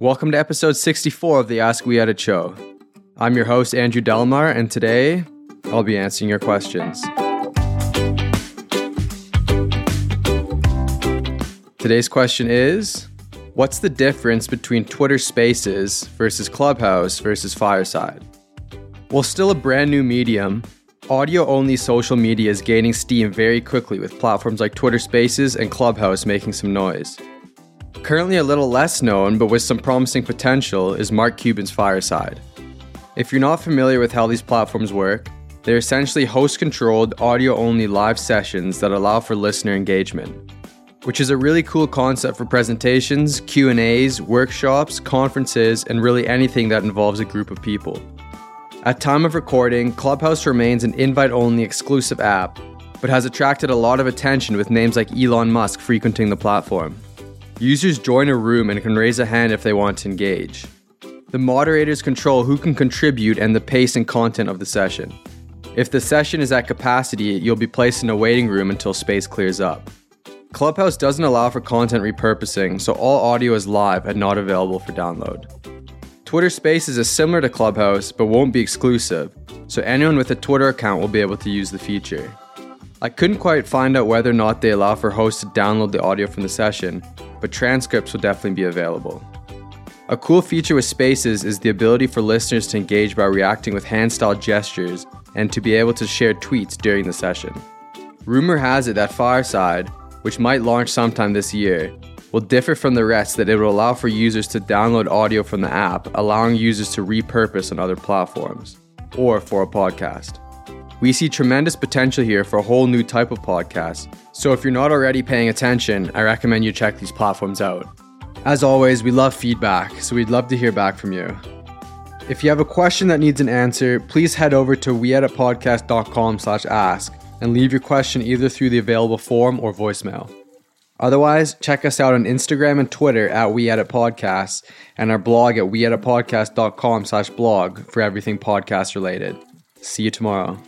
Welcome to episode 64 of the Ask We Edit show. I'm your host, Andrew Delmar, and today I'll be answering your questions. Today's question is What's the difference between Twitter Spaces versus Clubhouse versus Fireside? While still a brand new medium, audio only social media is gaining steam very quickly with platforms like Twitter Spaces and Clubhouse making some noise. Currently a little less known, but with some promising potential, is Mark Cuban's Fireside. If you're not familiar with how these platforms work, they're essentially host controlled, audio only live sessions that allow for listener engagement, which is a really cool concept for presentations, Q&As, workshops, conferences, and really anything that involves a group of people. At time of recording, Clubhouse remains an invite-only exclusive app, but has attracted a lot of attention with names like Elon Musk frequenting the platform. Users join a room and can raise a hand if they want to engage. The moderators control who can contribute and the pace and content of the session. If the session is at capacity, you'll be placed in a waiting room until space clears up. Clubhouse doesn't allow for content repurposing, so all audio is live and not available for download. Twitter Spaces is similar to Clubhouse but won't be exclusive, so anyone with a Twitter account will be able to use the feature. I couldn't quite find out whether or not they allow for hosts to download the audio from the session, but transcripts will definitely be available. A cool feature with Spaces is the ability for listeners to engage by reacting with hand style gestures and to be able to share tweets during the session. Rumor has it that Fireside, which might launch sometime this year, will differ from the rest that it will allow for users to download audio from the app, allowing users to repurpose on other platforms or for a podcast. We see tremendous potential here for a whole new type of podcast. So if you're not already paying attention, I recommend you check these platforms out. As always, we love feedback, so we'd love to hear back from you. If you have a question that needs an answer, please head over to weeditpodcast.com slash ask and leave your question either through the available form or voicemail. Otherwise, check us out on Instagram and Twitter at We Edit Podcasts and our blog at weeditpodcast.com slash blog for everything podcast related. See you tomorrow.